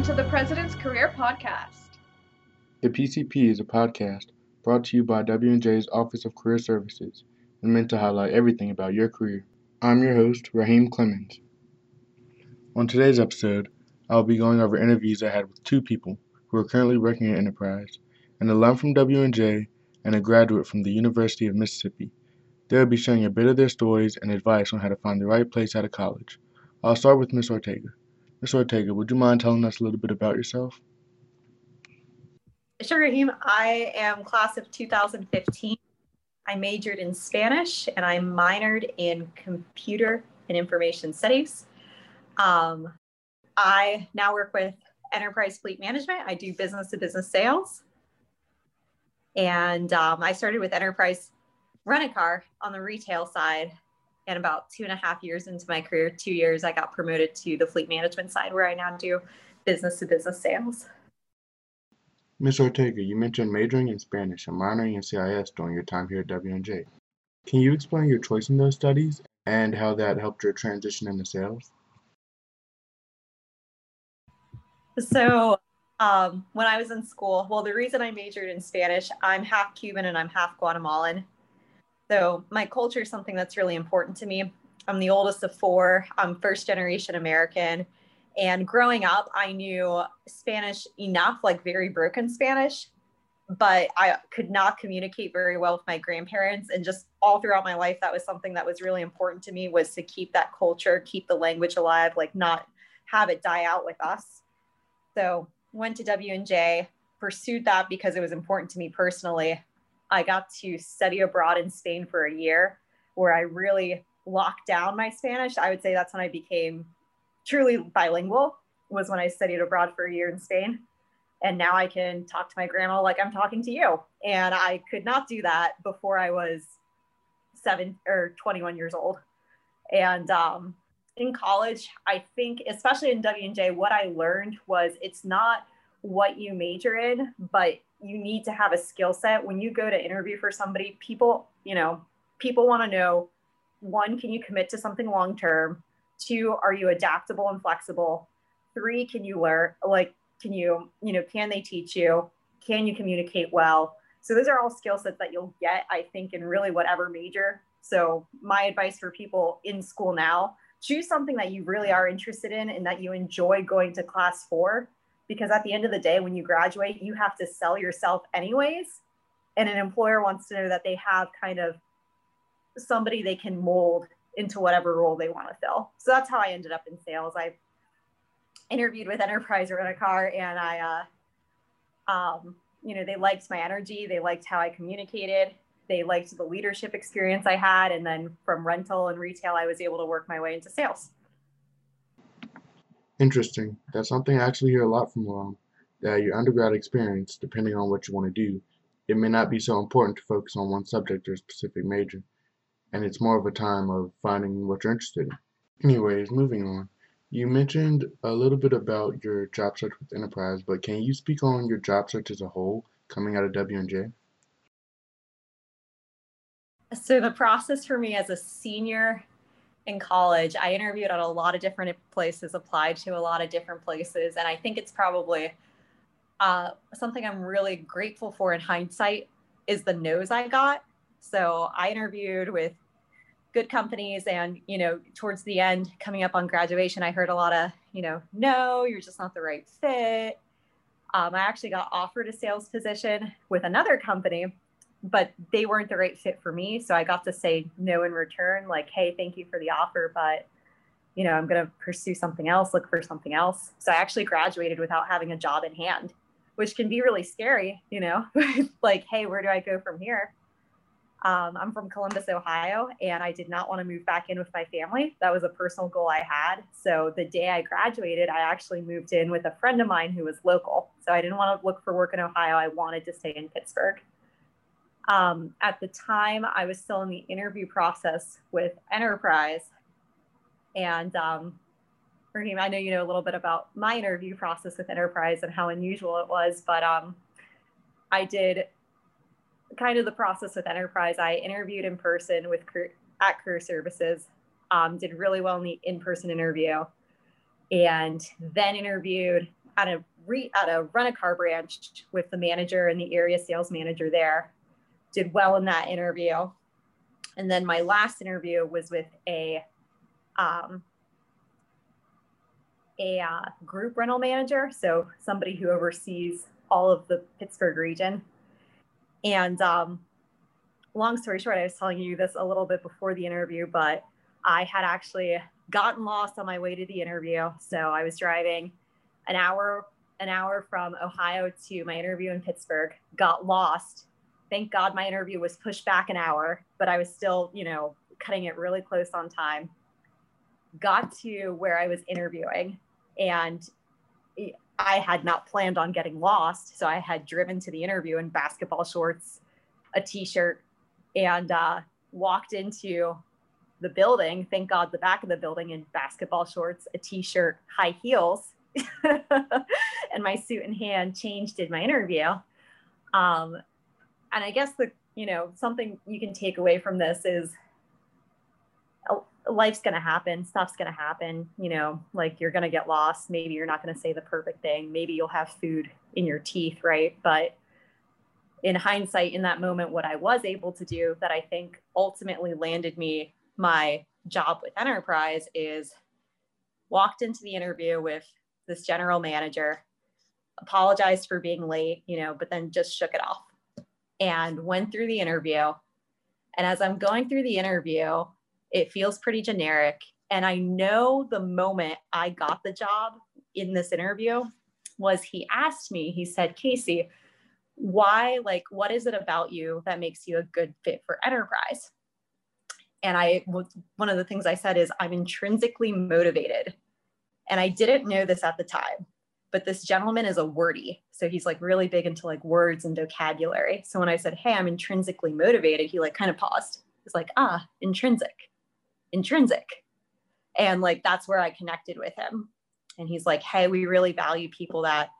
Welcome to the President's Career Podcast. The PCP is a podcast brought to you by W&J's Office of Career Services and meant to highlight everything about your career. I'm your host, Raheem Clemens. On today's episode, I'll be going over interviews I had with two people who are currently working at Enterprise, an alum from W&J and a graduate from the University of Mississippi. They'll be sharing a bit of their stories and advice on how to find the right place out of college. I'll start with Ms. Ortega. Ms. Ortega, would you mind telling us a little bit about yourself? Sure, Raheem. I am class of 2015. I majored in Spanish and I minored in computer and information studies. Um, I now work with Enterprise Fleet Management. I do business to business sales. And um, I started with Enterprise Rent a Car on the retail side and about two and a half years into my career, two years, I got promoted to the fleet management side where I now do business to business sales. Ms. Ortega, you mentioned majoring in Spanish and minoring in CIS during your time here at W&J. Can you explain your choice in those studies and how that helped your transition into sales? So, um, when I was in school, well, the reason I majored in Spanish, I'm half Cuban and I'm half Guatemalan. So my culture is something that's really important to me. I'm the oldest of four. I'm first generation American. And growing up, I knew Spanish enough, like very broken Spanish, but I could not communicate very well with my grandparents. And just all throughout my life, that was something that was really important to me was to keep that culture, keep the language alive, like not have it die out with us. So went to W&J, pursued that because it was important to me personally. I got to study abroad in Spain for a year where I really locked down my Spanish. I would say that's when I became truly bilingual was when I studied abroad for a year in Spain. And now I can talk to my grandma like I'm talking to you. And I could not do that before I was seven or 21 years old. And um, in college, I think, especially in W&J, what I learned was it's not what you major in, but you need to have a skill set. When you go to interview for somebody people you know people want to know one can you commit to something long term two are you adaptable and flexible? Three can you learn like can you you know can they teach you? Can you communicate well? So those are all skill sets that you'll get i think in really whatever major. So my advice for people in school now choose something that you really are interested in and that you enjoy going to class for because at the end of the day when you graduate you have to sell yourself anyways. And an employer wants to know that they have kind of somebody they can mold into whatever role they want to fill. So that's how i ended up in sales. I interviewed with enterprise rent a car and i uh, um, you know they liked my energy. They liked how i communicated. They liked the leadership experience i had. And then from rental and retail i was able to work my way into sales Interesting. That's something I actually hear a lot from alum, that your undergrad experience, depending on what you want to do, it may not be so important to focus on one subject or specific major, and it's more of a time of finding what you're interested in. Anyways, moving on. You mentioned a little bit about your job search with Enterprise, but can you speak on your job search as a whole coming out of W&J? So the process for me as a senior in college, I interviewed at a lot of different places, applied to a lot of different places. And I think it's probably uh, something I'm really grateful for in hindsight is the no's I got. So I interviewed with good companies and, you know, towards the end, coming up on graduation, I heard a lot of, you know, no, you're just not the right fit. Um, I actually got offered a sales position with another company but they weren't the right fit for me. So I got to say no in return, like, hey, thank you for the offer, but you know, I'm going to pursue something else, look for something else. So I actually graduated without having a job in hand, which can be really scary, you know, like, hey, where do I go from here? Um, I'm from Columbus, Ohio, and I did not want to move back in with my family. That was a personal goal I had. So the day I graduated, I actually moved in with a friend of mine who was local. So I didn't want to look for work in Ohio. I wanted to stay in Pittsburgh. Um, at the time, I was still in the interview process with Enterprise. And um, I know you know a little bit about my interview process with Enterprise and how unusual it was, but um, I did kind of the process with Enterprise. I interviewed in person with at Career Services, um, did really well in the in-person interview, and then interviewed at a re, at a rent a car branch with the manager and the area sales manager there. Did well in that interview, and then my last interview was with a um, a uh, group rental manager, so somebody who oversees all of the Pittsburgh region. And um, long story short, I was telling you this a little bit before the interview, but I had actually gotten lost on my way to the interview. So I was driving an hour an hour from Ohio to my interview in Pittsburgh, got lost. Thank God my interview was pushed back an hour, but I was still, you know, cutting it really close on time. Got to where I was interviewing and I had not planned on getting lost. So I had driven to the interview in basketball shorts, a t shirt, and uh, walked into the building. Thank God the back of the building in basketball shorts, a t shirt, high heels and my suit in hand changed in my interview. Um, and I guess the, you know, something you can take away from this is uh, life's going to happen. Stuff's going to happen. You know, like you're going to get lost. Maybe you're not going to say the perfect thing. Maybe you'll have food in your teeth, right? But in hindsight, in that moment, what I was able to do that I think ultimately landed me my job with Enterprise is walked into the interview with this general manager, apologized for being late, you know, but then just shook it off and went through the interview. And as I'm going through the interview, it feels pretty generic. And I know the moment I got the job in this interview was he asked me, he said, Casey, why, like, what is it about you that makes you a good fit for enterprise? And I, one of the things I said is, I'm intrinsically motivated and I didn't know this at the time, but this gentleman is a wordy. So he's like really big into like words and vocabulary. So when I said, Hey, I'm intrinsically motivated, he like kind of paused. He's like, ah, intrinsic, intrinsic. And like that's where I connected with him. And he's like, Hey, we really value people that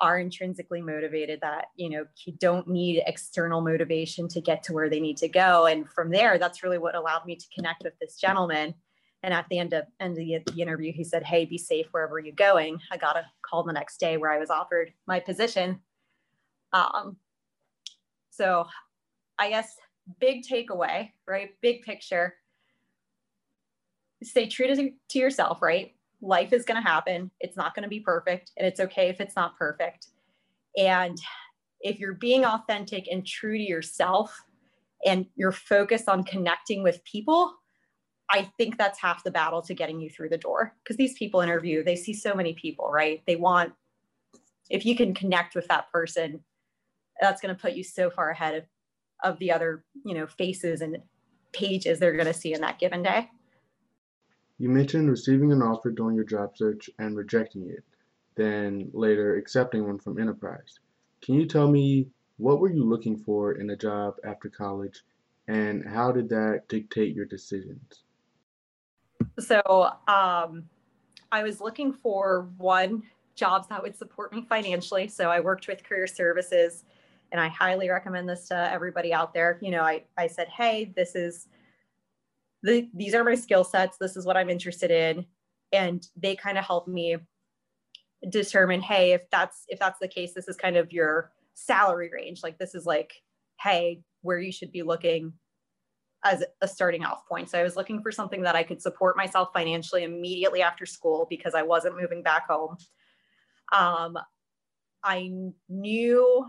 are intrinsically motivated that you know don't need external motivation to get to where they need to go and from there that's really what allowed me to connect with this gentleman and at the end of, end of the, interview, he said, Hey, be safe wherever you're going. I got a call the next day where I was offered my position. Um, so I guess big takeaway, right? Big picture. Stay true to, to yourself, right? Life is going to happen. It's not going to be perfect. And it's okay if it's not perfect. And if you're being authentic and true to yourself and you're focused on connecting with people, I think that's half the battle to getting you through the door because these people interview, they see so many people, right? They want, if you can connect with that person, that's going to put you so far ahead of, of the other, you know, faces and pages they're going to see in that given day. You mentioned receiving an offer during your job search and rejecting it, then later accepting one from Enterprise. Can you tell me what were you looking for in a job after college and how did that dictate your decisions? So um, I was looking for one jobs that would support me financially. So I worked with career services and I highly recommend this to everybody out there. You know, I, I said, hey, this is the these are my skill sets. This is what I'm interested in. And they kind of helped me determine, hey, if that's if that's the case, this is kind of your salary range. Like this is like, hey, where you should be looking as a starting off point. So I was looking for something that I could support myself financially immediately after school because I wasn't moving back home. Um, I knew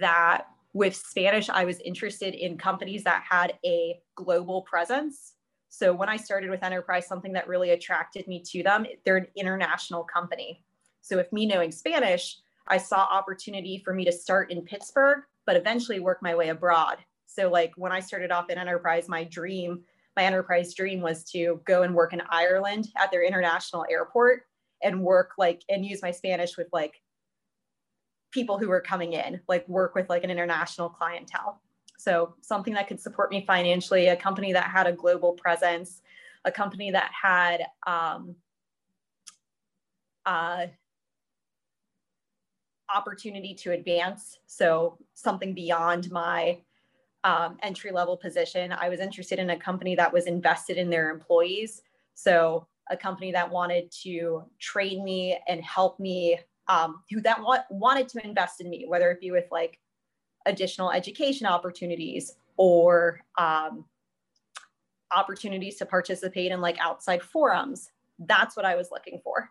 that with Spanish, I was interested in companies that had a global presence. So when I started with Enterprise, something that really attracted me to them, they're an international company. So with me knowing Spanish, I saw opportunity for me to start in Pittsburgh, but eventually work my way abroad. So like when I started off in enterprise, my dream, my enterprise dream was to go and work in Ireland at their international airport and work like and use my Spanish with like people who were coming in, like work with like an international clientele. So something that could support me financially, a company that had a global presence, a company that had um, uh, opportunity to advance. So something beyond my um, entry level position. I was interested in a company that was invested in their employees. So, a company that wanted to train me and help me um, who that want, wanted to invest in me, whether it be with like additional education opportunities or um, opportunities to participate in like outside forums. That's what I was looking for.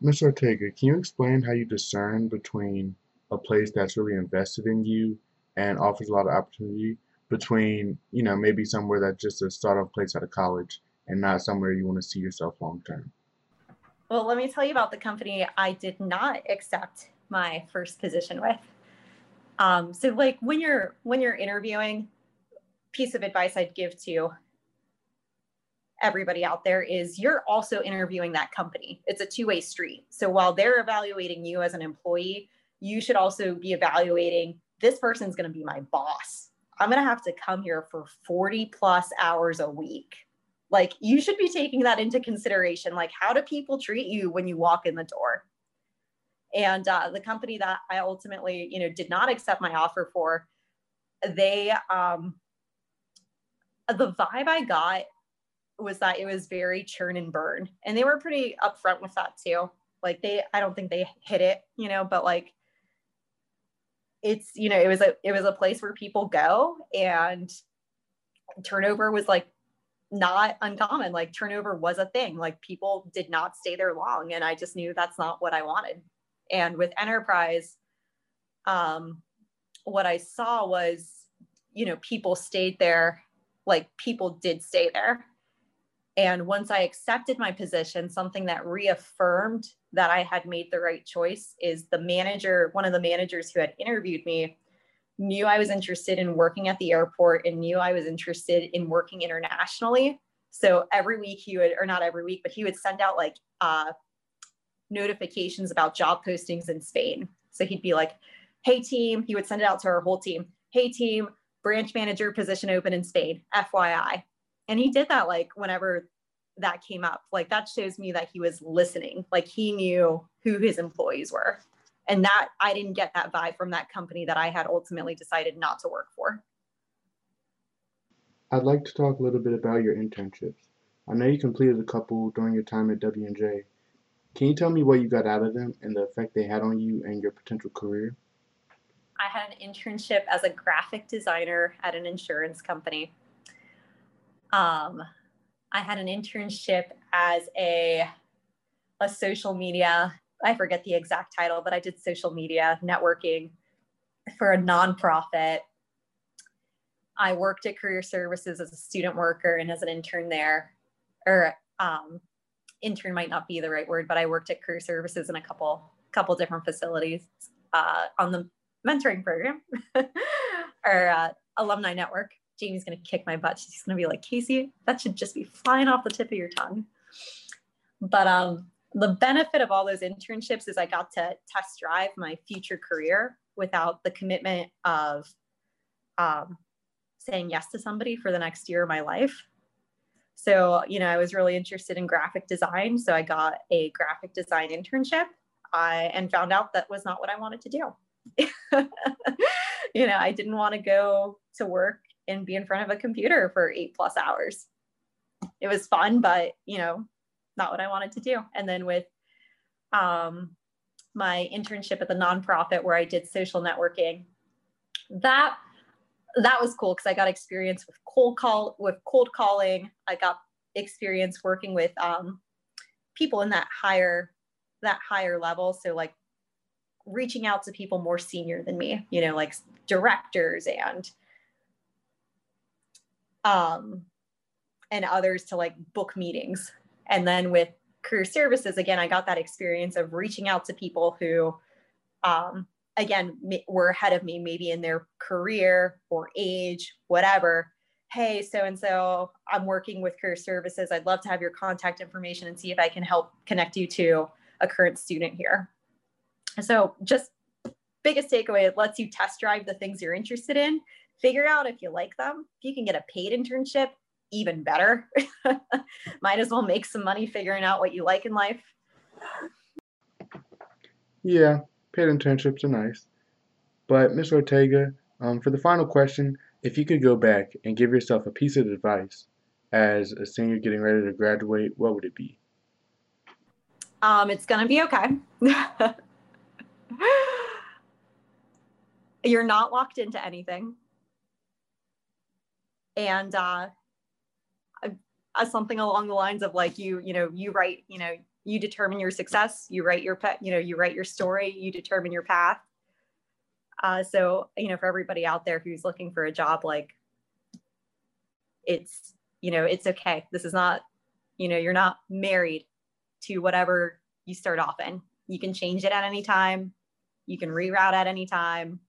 Ms. Ortega, can you explain how you discern between a place that's really invested in you and offers a lot of opportunity between, you know, maybe somewhere that's just a startup place out of college and not somewhere you want to see yourself long term? Well, let me tell you about the company I did not accept my first position with. Um, so like when you're when you're interviewing, piece of advice I'd give to everybody out there is you're also interviewing that company. It's a two-way street. So while they're evaluating you as an employee, you should also be evaluating this person's going to be my boss. I'm going to have to come here for 40 plus hours a week. Like you should be taking that into consideration. Like, how do people treat you when you walk in the door? And uh, the company that I ultimately, you know, did not accept my offer for, they, um, the vibe I got was that it was very churn and burn, and they were pretty upfront with that too. Like they, I don't think they hit it, you know, but like it's, you know, it was a, it was a place where people go, and turnover was like not uncommon. Like turnover was a thing. Like people did not stay there long, and I just knew that's not what I wanted. And with enterprise, um, what I saw was, you know, people stayed there, like people did stay there. And once I accepted my position, something that reaffirmed that I had made the right choice is the manager, one of the managers who had interviewed me, knew I was interested in working at the airport and knew I was interested in working internationally. So every week he would, or not every week, but he would send out like uh, notifications about job postings in Spain. So he'd be like, hey, team, he would send it out to our whole team. Hey, team, branch manager position open in Spain, FYI. And he did that like whenever that came up. Like that shows me that he was listening, like he knew who his employees were. And that I didn't get that vibe from that company that I had ultimately decided not to work for. I'd like to talk a little bit about your internships. I know you completed a couple during your time at W&J. Can you tell me what you got out of them and the effect they had on you and your potential career? I had an internship as a graphic designer at an insurance company. Um, I had an internship as a a social media. I forget the exact title, but I did social media networking for a nonprofit. I worked at Career Services as a student worker and as an intern there, or um, intern might not be the right word, but I worked at career services in a couple couple different facilities uh, on the mentoring program or uh, alumni network. Jamie's gonna kick my butt. She's gonna be like, Casey, that should just be flying off the tip of your tongue. But um, the benefit of all those internships is I got to test drive my future career without the commitment of um, saying yes to somebody for the next year of my life. So, you know, I was really interested in graphic design. So I got a graphic design internship I, and found out that was not what I wanted to do. you know, I didn't want to go to work and be in front of a computer for eight plus hours. It was fun, but, you know, not what I wanted to do. And then with um, my internship at the nonprofit where I did social networking, that that was cool because I got experience with cold call with cold calling. I got experience working with um, people in that higher that higher level. So like reaching out to people more senior than me, you know, like directors and um, and others to like book meetings. And then with career services, again, I got that experience of reaching out to people who um, again were ahead of me maybe in their career or age whatever. Hey so and so i'm working with career services. I'd love to have your contact information and see if i can help connect you to a current student here. So just biggest takeaway it lets you test drive the things you're interested in figure out if you like them if you can get a paid internship even better might as well make some money figuring out what you like in life yeah paid internships are nice. But Ms. Ortega, um, for the final question, if you could go back and give yourself a piece of advice as a senior getting ready to graduate, what would it be? Um, it's going to be okay. You're not locked into anything. And uh, something along the lines of like you, you know, you write, you know, you determine your success, you write your pet, you know, you write your story, you determine your path. Uh, so, you know, for everybody out there who's looking for a job, like it's, you know, it's okay. This is not, you know, you're not married to whatever you start off in. You can change it at any time. You can reroute at any time.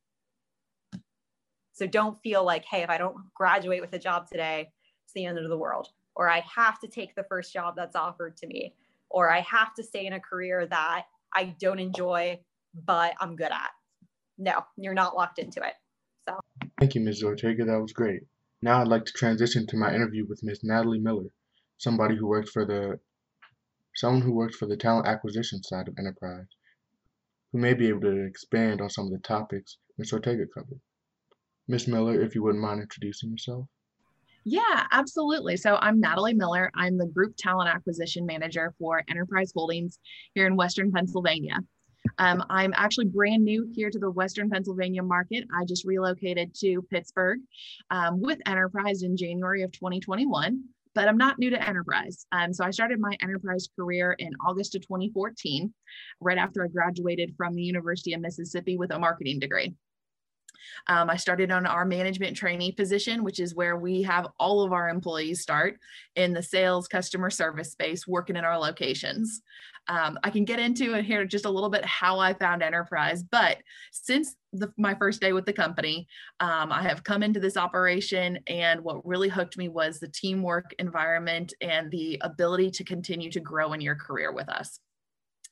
So don't feel like, hey, if I don't graduate with a job today, it's the end of the world. Or I have to take the first job that's offered to me. Or I have to stay in a career that I don't enjoy, but I'm good at. No, you're not locked into it. So thank you, Ms. Ortega. That was great. Now I'd like to transition to my interview with Ms. Natalie Miller, somebody who works for the someone who works for the talent acquisition side of enterprise, who may be able to expand on some of the topics Ms. Ortega covered. Ms. Miller, if you wouldn't mind introducing yourself. Yeah, absolutely. So I'm Natalie Miller. I'm the Group Talent Acquisition Manager for Enterprise Holdings here in Western Pennsylvania. Um, I'm actually brand new here to the Western Pennsylvania market. I just relocated to Pittsburgh um, with Enterprise in January of 2021, but I'm not new to Enterprise. Um, so I started my Enterprise career in August of 2014, right after I graduated from the University of Mississippi with a marketing degree. Um, I started on our management trainee position, which is where we have all of our employees start in the sales customer service space working in our locations. Um, I can get into it here just a little bit how I found Enterprise, but since the, my first day with the company, um, I have come into this operation, and what really hooked me was the teamwork environment and the ability to continue to grow in your career with us.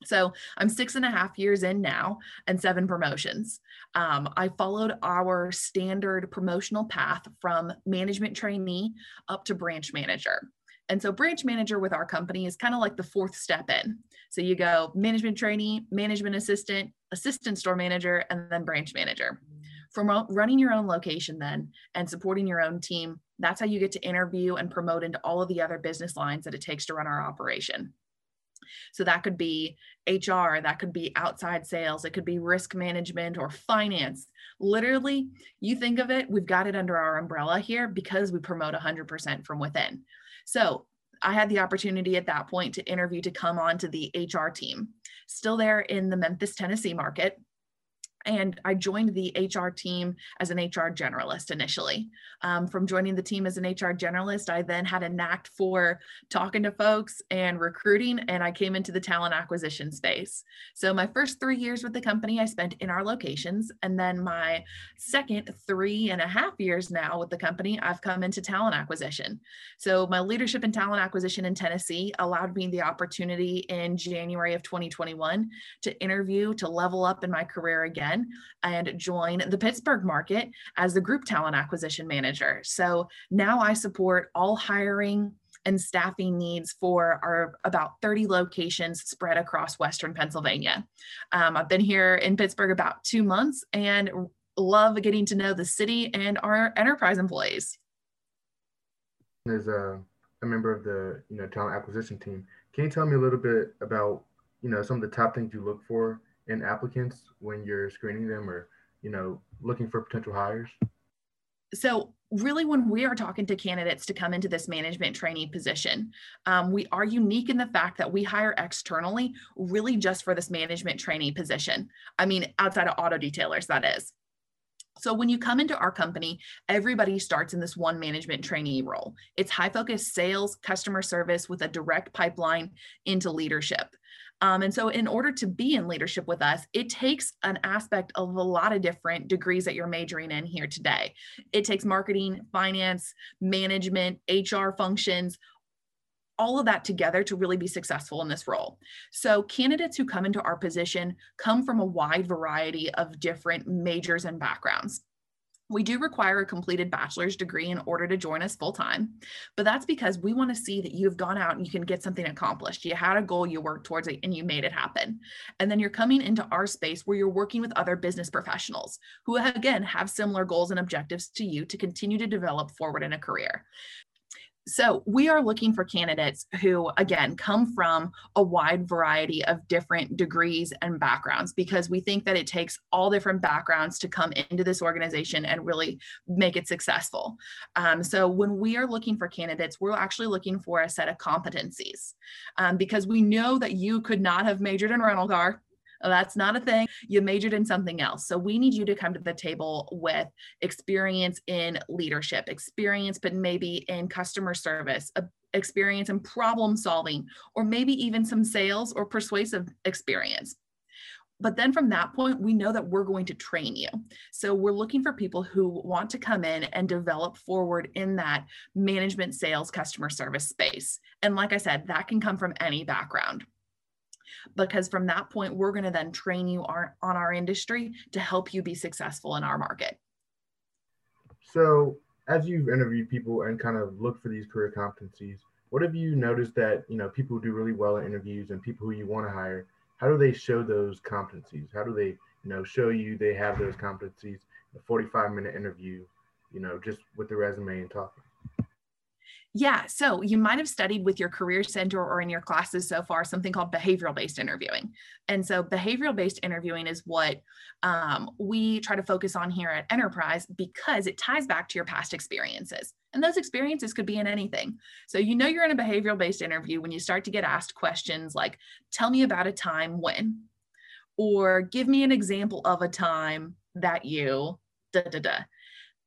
So I'm six and a half years in now and seven promotions. Um, I followed our standard promotional path from management trainee up to branch manager. And so branch manager with our company is kind of like the fourth step in. So you go management trainee, management assistant, assistant store manager, and then branch manager. From running your own location then and supporting your own team, that's how you get to interview and promote into all of the other business lines that it takes to run our operation. So that could be HR, that could be outside sales, it could be risk management or finance. Literally, you think of it, we've got it under our umbrella here because we promote 100% from within. So I had the opportunity at that point to interview to come on to the HR team, still there in the Memphis, Tennessee market and I joined the HR team as an HR generalist initially. Um, from joining the team as an HR generalist, I then had a knack for talking to folks and recruiting, and I came into the talent acquisition space. So, my first three years with the company, I spent in our locations. And then my second three and a half years now with the company, I've come into talent acquisition. So, my leadership in talent acquisition in Tennessee allowed me the opportunity in January of 2021 to interview, to level up in my career again again and join the Pittsburgh market as the group talent acquisition manager. So now I support all hiring and staffing needs for our about 30 locations spread across Western Pennsylvania. Um, I've been here in Pittsburgh about two months and love getting to know the city and our enterprise employees. As a, a member of the you know talent acquisition team, can you tell me a little bit about you know some of the top things you look for in applicants when you're screening them or you know looking for potential hires so really when we are talking to candidates to come into this management trainee position um, we are unique in the fact that we hire externally really just for this management trainee position i mean outside of auto detailers that is so when you come into our company, everybody starts in this one management trainee role. It's high focus sales, customer service with a direct pipeline into leadership. Um, and so, in order to be in leadership with us, it takes an aspect of a lot of different degrees that you're majoring in here today. It takes marketing, finance, management, HR functions, all of that together to really be successful in this role. So, candidates who come into our position come from a wide variety of different majors and backgrounds. We do require a completed bachelor's degree in order to join us full time, but that's because we want to see that you've gone out and you can get something accomplished. You had a goal, you worked towards it, and you made it happen. And then you're coming into our space where you're working with other business professionals who, again, have similar goals and objectives to you to continue to develop forward in a career So, we are looking for candidates who, again, come from a wide variety of different degrees and backgrounds because we think that it takes all different backgrounds to come into this organization and really make it successful. Um, so, when we are looking for candidates, we're actually looking for a set of competencies um, because we know that you could not have majored in rental car Oh, that's not a thing. You majored in something else. So we need you to come to the table with experience in leadership, experience, but maybe in customer service, uh, experience in problem solving, or maybe even some sales or persuasive experience. But then from that point, we know that we're going to train you. So we're looking for people who want to come in and develop forward in that management, sales, customer service space. And like I said, that can come from any background because from that point, we're going to then train you our, on our industry to help you be successful in our market. So, as you've interviewed people and kind of looked for these career competencies, what have you noticed that you know people do really well in interviews and people who you want to hire? How do they show those competencies? How do they you know show you they have those competencies? A 45 minute interview, you know, just with the resume and talking. Yeah. So you might have studied with your career center or in your classes so far something called behavioral based interviewing. And so behavioral based interviewing is what um, we try to focus on here at Enterprise because it ties back to your past experiences. And those experiences could be in anything. So you know you're in a behavioral based interview when you start to get asked questions like, tell me about a time when, or give me an example of a time that you da da da.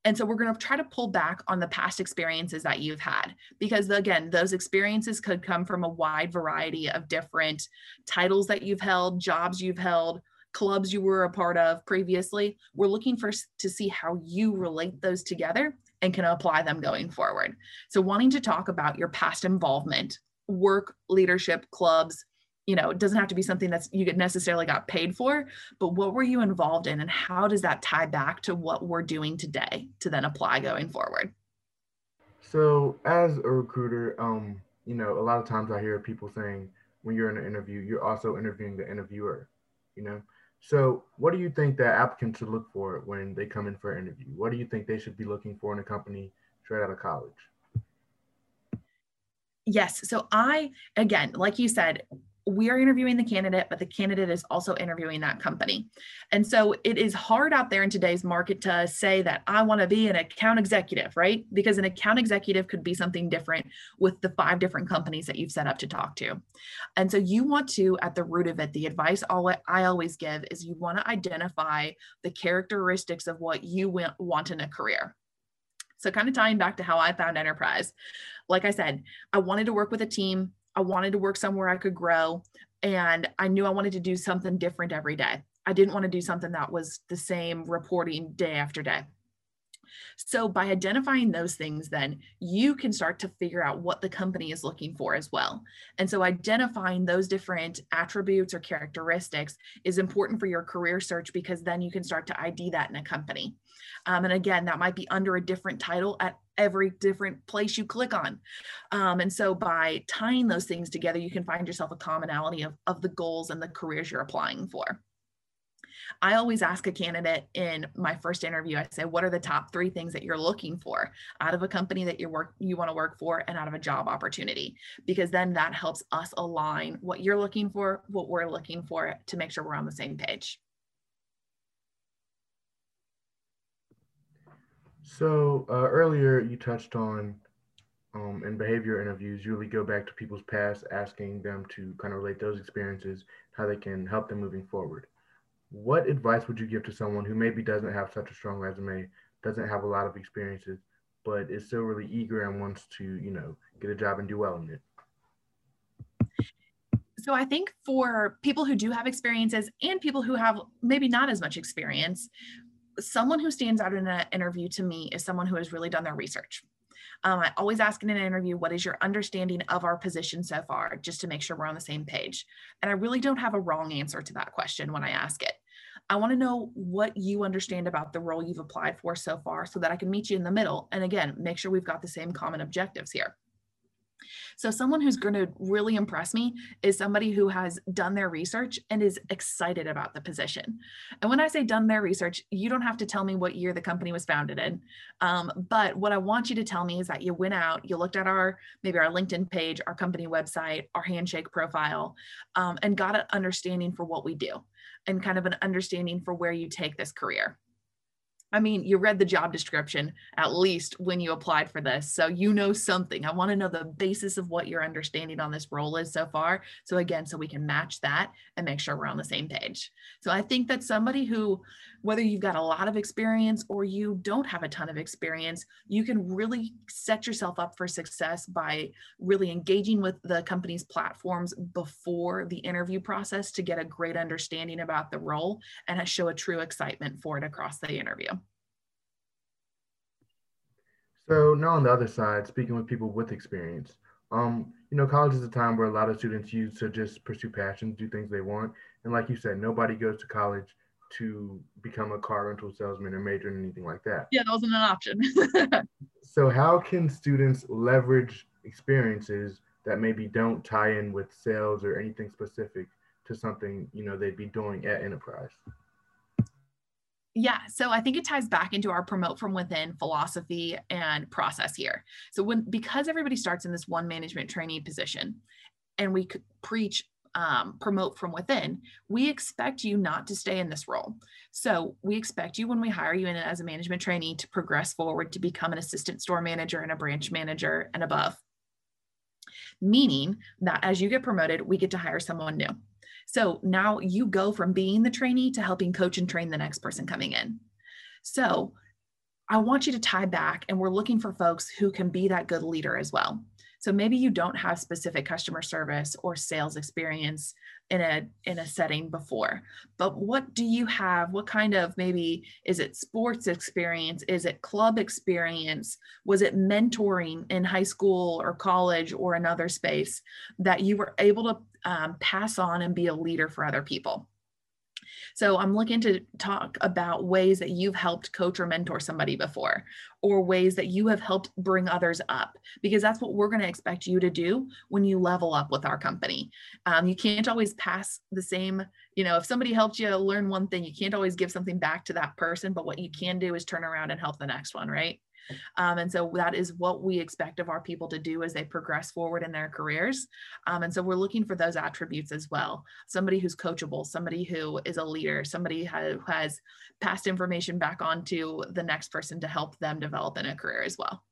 And so we're going to try to pull back on the past experiences that you've had because, again, those experiences could come from a wide variety of different titles that you've held, jobs you've held, clubs you were a part of previously. We're looking for to see how you relate those together and can apply them going forward. So, wanting to talk about your past involvement, work, leadership, clubs, you know it doesn't have to be something that's you necessarily got paid for but what were you involved in and how does that tie back to what we're doing today to then apply going forward? So as a recruiter um you know a lot of times i hear people saying when you're in an interview you're also interviewing the interviewer you know? So what do you think that applicants should look for when they come in for an interview? What do you think they should be looking for in a company straight out of college? Yes. So I, again, like you said, we are interviewing the candidate, but the candidate is also interviewing that company. And so it is hard out there in today's market to say that I want to be an account executive, right? Because an account executive could be something different with the five different companies that you've set up to talk to. And so you want to, at the root of it, the advice I always give is you want to identify the characteristics of what you want in a career. So, kind of tying back to how I found enterprise, like I said, I wanted to work with a team I wanted to work somewhere I could grow. And I knew I wanted to do something different every day. I didn't want to do something that was the same reporting day after day. So, by identifying those things, then you can start to figure out what the company is looking for as well. And so, identifying those different attributes or characteristics is important for your career search because then you can start to ID that in a company. Um, and again, that might be under a different title at every different place you click on. Um, and so, by tying those things together, you can find yourself a commonality of, of the goals and the careers you're applying for. I always ask a candidate in my first interview, I say, what are the top three things that you're looking for out of a company that you work you want to work for and out of a job opportunity? Because then that helps us align what you're looking for, what we're looking for to make sure we're on the same page. So uh, earlier you touched on um, in behavior interviews, you really go back to people's past, asking them to kind of relate those experiences, how they can help them moving forward what advice would you give to someone who maybe doesn't have such a strong resume, doesn't have a lot of experiences, but is still really eager and wants to, you know, get a job and do well in it? So I think for people who do have experiences and people who have maybe not as much experience, someone who stands out in an interview to me is someone who has really done their research. Um, I always ask in an interview, what is your understanding of our position so far, just to make sure we're on the same page. And I really don't have a wrong answer to that question when I ask it. I want to know what you understand about the role you've applied for so far so that I can meet you in the middle. And again, make sure we've got the same common objectives here. So, someone who's going to really impress me is somebody who has done their research and is excited about the position. And when I say done their research, you don't have to tell me what year the company was founded in. Um, but what I want you to tell me is that you went out, you looked at our maybe our LinkedIn page, our company website, our handshake profile, um, and got an understanding for what we do and kind of an understanding for where you take this career. I mean, you read the job description at least when you applied for this. So you know something. I want to know the basis of what your understanding on this role is so far. So, again, so we can match that and make sure we're on the same page. So, I think that somebody who, whether you've got a lot of experience or you don't have a ton of experience, you can really set yourself up for success by really engaging with the company's platforms before the interview process to get a great understanding about the role and show a true excitement for it across the interview. So now on the other side, speaking with people with experience, um, you know, college is a time where a lot of students use to just pursue passions, do things they want. And like you said, nobody goes to college to become a car rental salesman or major in anything like that. Yeah, that wasn't an option. so how can students leverage experiences that maybe don't tie in with sales or anything specific to something, you know, they'd be doing at enterprise? Yeah, so I think it ties back into our promote from within philosophy and process here. So when because everybody starts in this one management trainee position, and we preach um, promote from within, we expect you not to stay in this role. So we expect you when we hire you in as a management trainee to progress forward to become an assistant store manager and a branch manager and above. Meaning that as you get promoted, we get to hire someone new. So now you go from being the trainee to helping coach and train the next person coming in. So I want you to tie back, and we're looking for folks who can be that good leader as well. So maybe you don't have specific customer service or sales experience in a in a setting before, but what do you have? What kind of maybe is it sports experience? Is it club experience? Was it mentoring in high school or college or another space that you were able to um, pass on and be a leader for other people? So I'm looking to talk about ways that you've helped coach or mentor somebody before, or ways that you have helped bring others up, because that's what we're going to expect you to do when you level up with our company. Um, you can't always pass the same, you know, if somebody helped you learn one thing, you can't always give something back to that person, but what you can do is turn around and help the next one, right? Um, and so that is what we expect of our people to do as they progress forward in their careers. Um, and so we're looking for those attributes as well. Somebody who's coachable, somebody who is a leader, somebody who has passed information back on to the next person to help them develop in a career as well.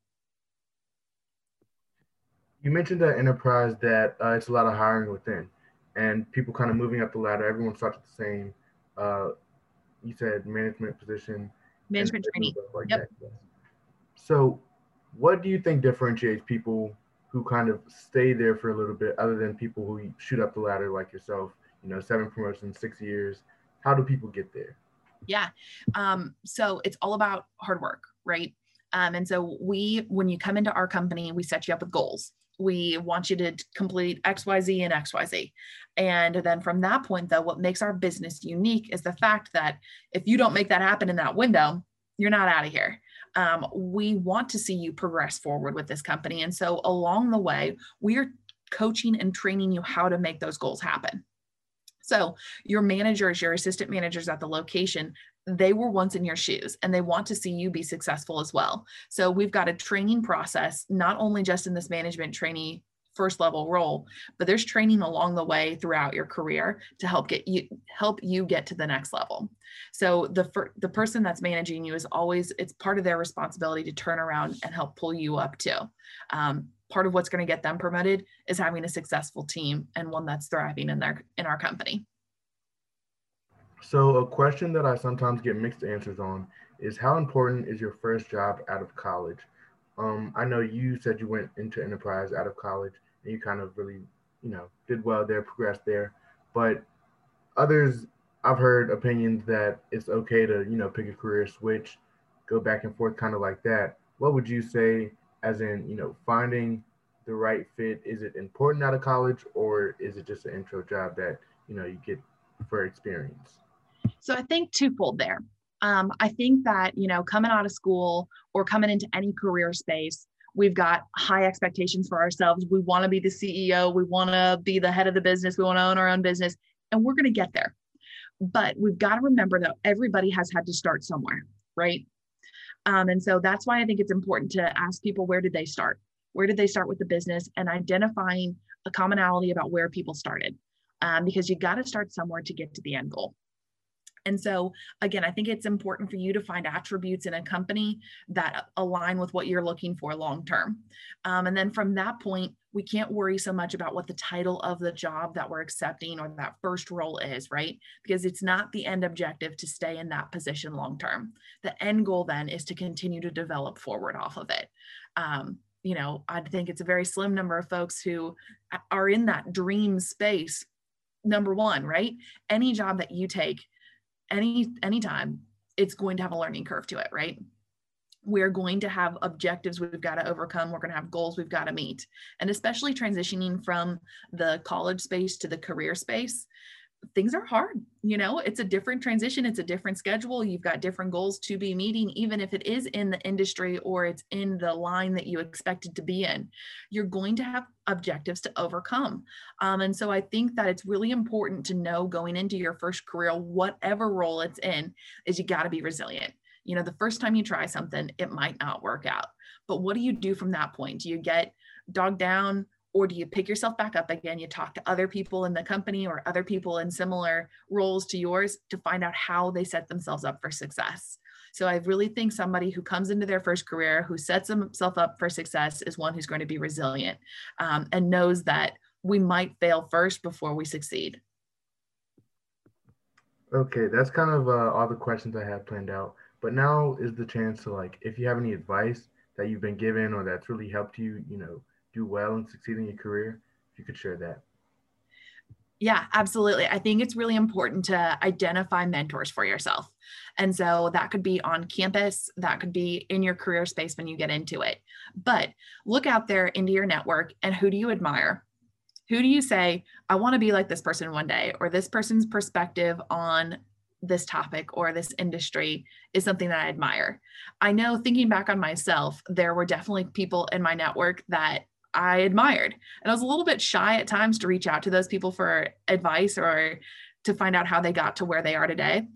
You mentioned that enterprise that uh, it's a lot of hiring within and people kind of moving up the ladder. Everyone starts at the same, uh, you said management position. Management training. Like yep. That. So, what do you think differentiates people who kind of stay there for a little bit, other than people who shoot up the ladder like yourself? You know, seven promotions, six years. How do people get there? Yeah. Um, so it's all about hard work, right? Um, and so we, when you come into our company, we set you up with goals. We want you to complete X, Y, Z, and X, Y, Z. And then from that point, though, what makes our business unique is the fact that if you don't make that happen in that window, you're not out of here um, we want to see you progress forward with this company. And so along the way, we're coaching and training you how to make those goals happen. So your managers, your assistant managers at the location, they were once in your shoes and they want to see you be successful as well. So we've got a training process, not only just in this management trainee first level role but there's training along the way throughout your career to help get you help you get to the next level. So the the person that's managing you is always it's part of their responsibility to turn around and help pull you up too. Um, part of what's going to get them promoted is having a successful team and one that's thriving in their in our company. So a question that i sometimes get mixed answers on is how important is your first job out of college? Um, I know you said you went into enterprise out of college and you kind of really, you know, did well there, progressed there. But others, I've heard opinions that it's okay to, you know, pick a career switch, go back and forth, kind of like that. What would you say, as in, you know, finding the right fit? Is it important out of college, or is it just an intro job that you know you get for experience? So I think twofold there. Um, I think that you know, coming out of school or coming into any career space, We've got high expectations for ourselves. We want to be the CEO. We want to be the head of the business. We want to own our own business, and we're going to get there. But we've got to remember that everybody has had to start somewhere, right? Um, and so that's why I think it's important to ask people where did they start? Where did they start with the business and identifying a commonality about where people started? Um, because you got to start somewhere to get to the end goal. And so, again, I think it's important for you to find attributes in a company that align with what you're looking for long term. Um, and then from that point, we can't worry so much about what the title of the job that we're accepting or that first role is, right? Because it's not the end objective to stay in that position long term. The end goal then is to continue to develop forward off of it. Um, you know, I think it's a very slim number of folks who are in that dream space. Number one, right? Any job that you take any anytime it's going to have a learning curve to it right? We're going to have objectives we've got to overcome we're going to have goals we've got to meet. And especially transitioning from the college space to the career space things are hard you know? It's a different transition it's a different schedule you've got different goals to be meeting even if it is in the industry or it's in the line that you expected to be in you're going to have objectives to overcome. Um, and so i think that it's really important to know going into your first career whatever role it's in is you got to be resilient. You know the first time you try something it might not work out. But what do you do from that point? Do you get dogged down or do you pick yourself back up again? You talk to other people in the company or other people in similar roles to yours to find out how they set themselves up for success. So i really think somebody who comes into their first career who sets themselves up for success is one who's going to be resilient um, and knows that we might fail first before we succeed. Okay that's kind of uh, all the questions i have planned out but now is the chance to like if you have any advice that you've been given or that's really helped you you know do well and succeed in your career? If you could share that. Yeah, absolutely. I think it's really important to identify mentors for yourself. And so that could be on campus, that could be in your career space when you get into it. But look out there into your network and who do you admire? Who do you say, I want to be like this person one day, or this person's perspective on this topic or this industry is something that I admire. I know thinking back on myself, there were definitely people in my network that I admired. And I was a little bit shy at times to reach out to those people for advice or to find out how they got to where they are today.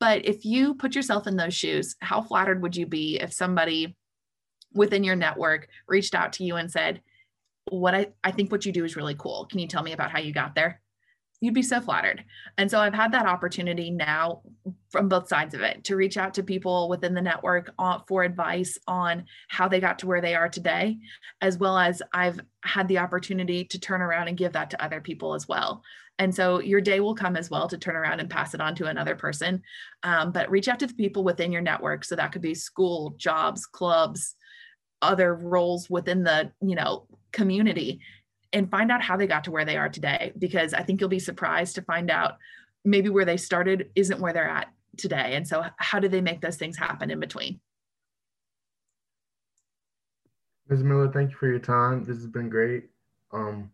But if you put yourself in those shoes, how flattered would you be if somebody within your network reached out to you and said, What I, I think what you do is really cool. Can you tell me about how you got there? You'd be so flattered. And so I've had that opportunity now from both sides of it to reach out to people within the network for advice on how they got to where they are today, as well as I've had the opportunity to turn around and give that to other people as well. And so your day will come as well to turn around and pass it on to another person. Um, but reach out to the people within your network. So that could be school, jobs, clubs, other roles within the you know community and find out how they got to where they are today because I think you'll be surprised to find out maybe where they started isn't where they're at today. And so, how do they make those things happen in between? Ms. Miller, thank you for your time. This has been great. Um,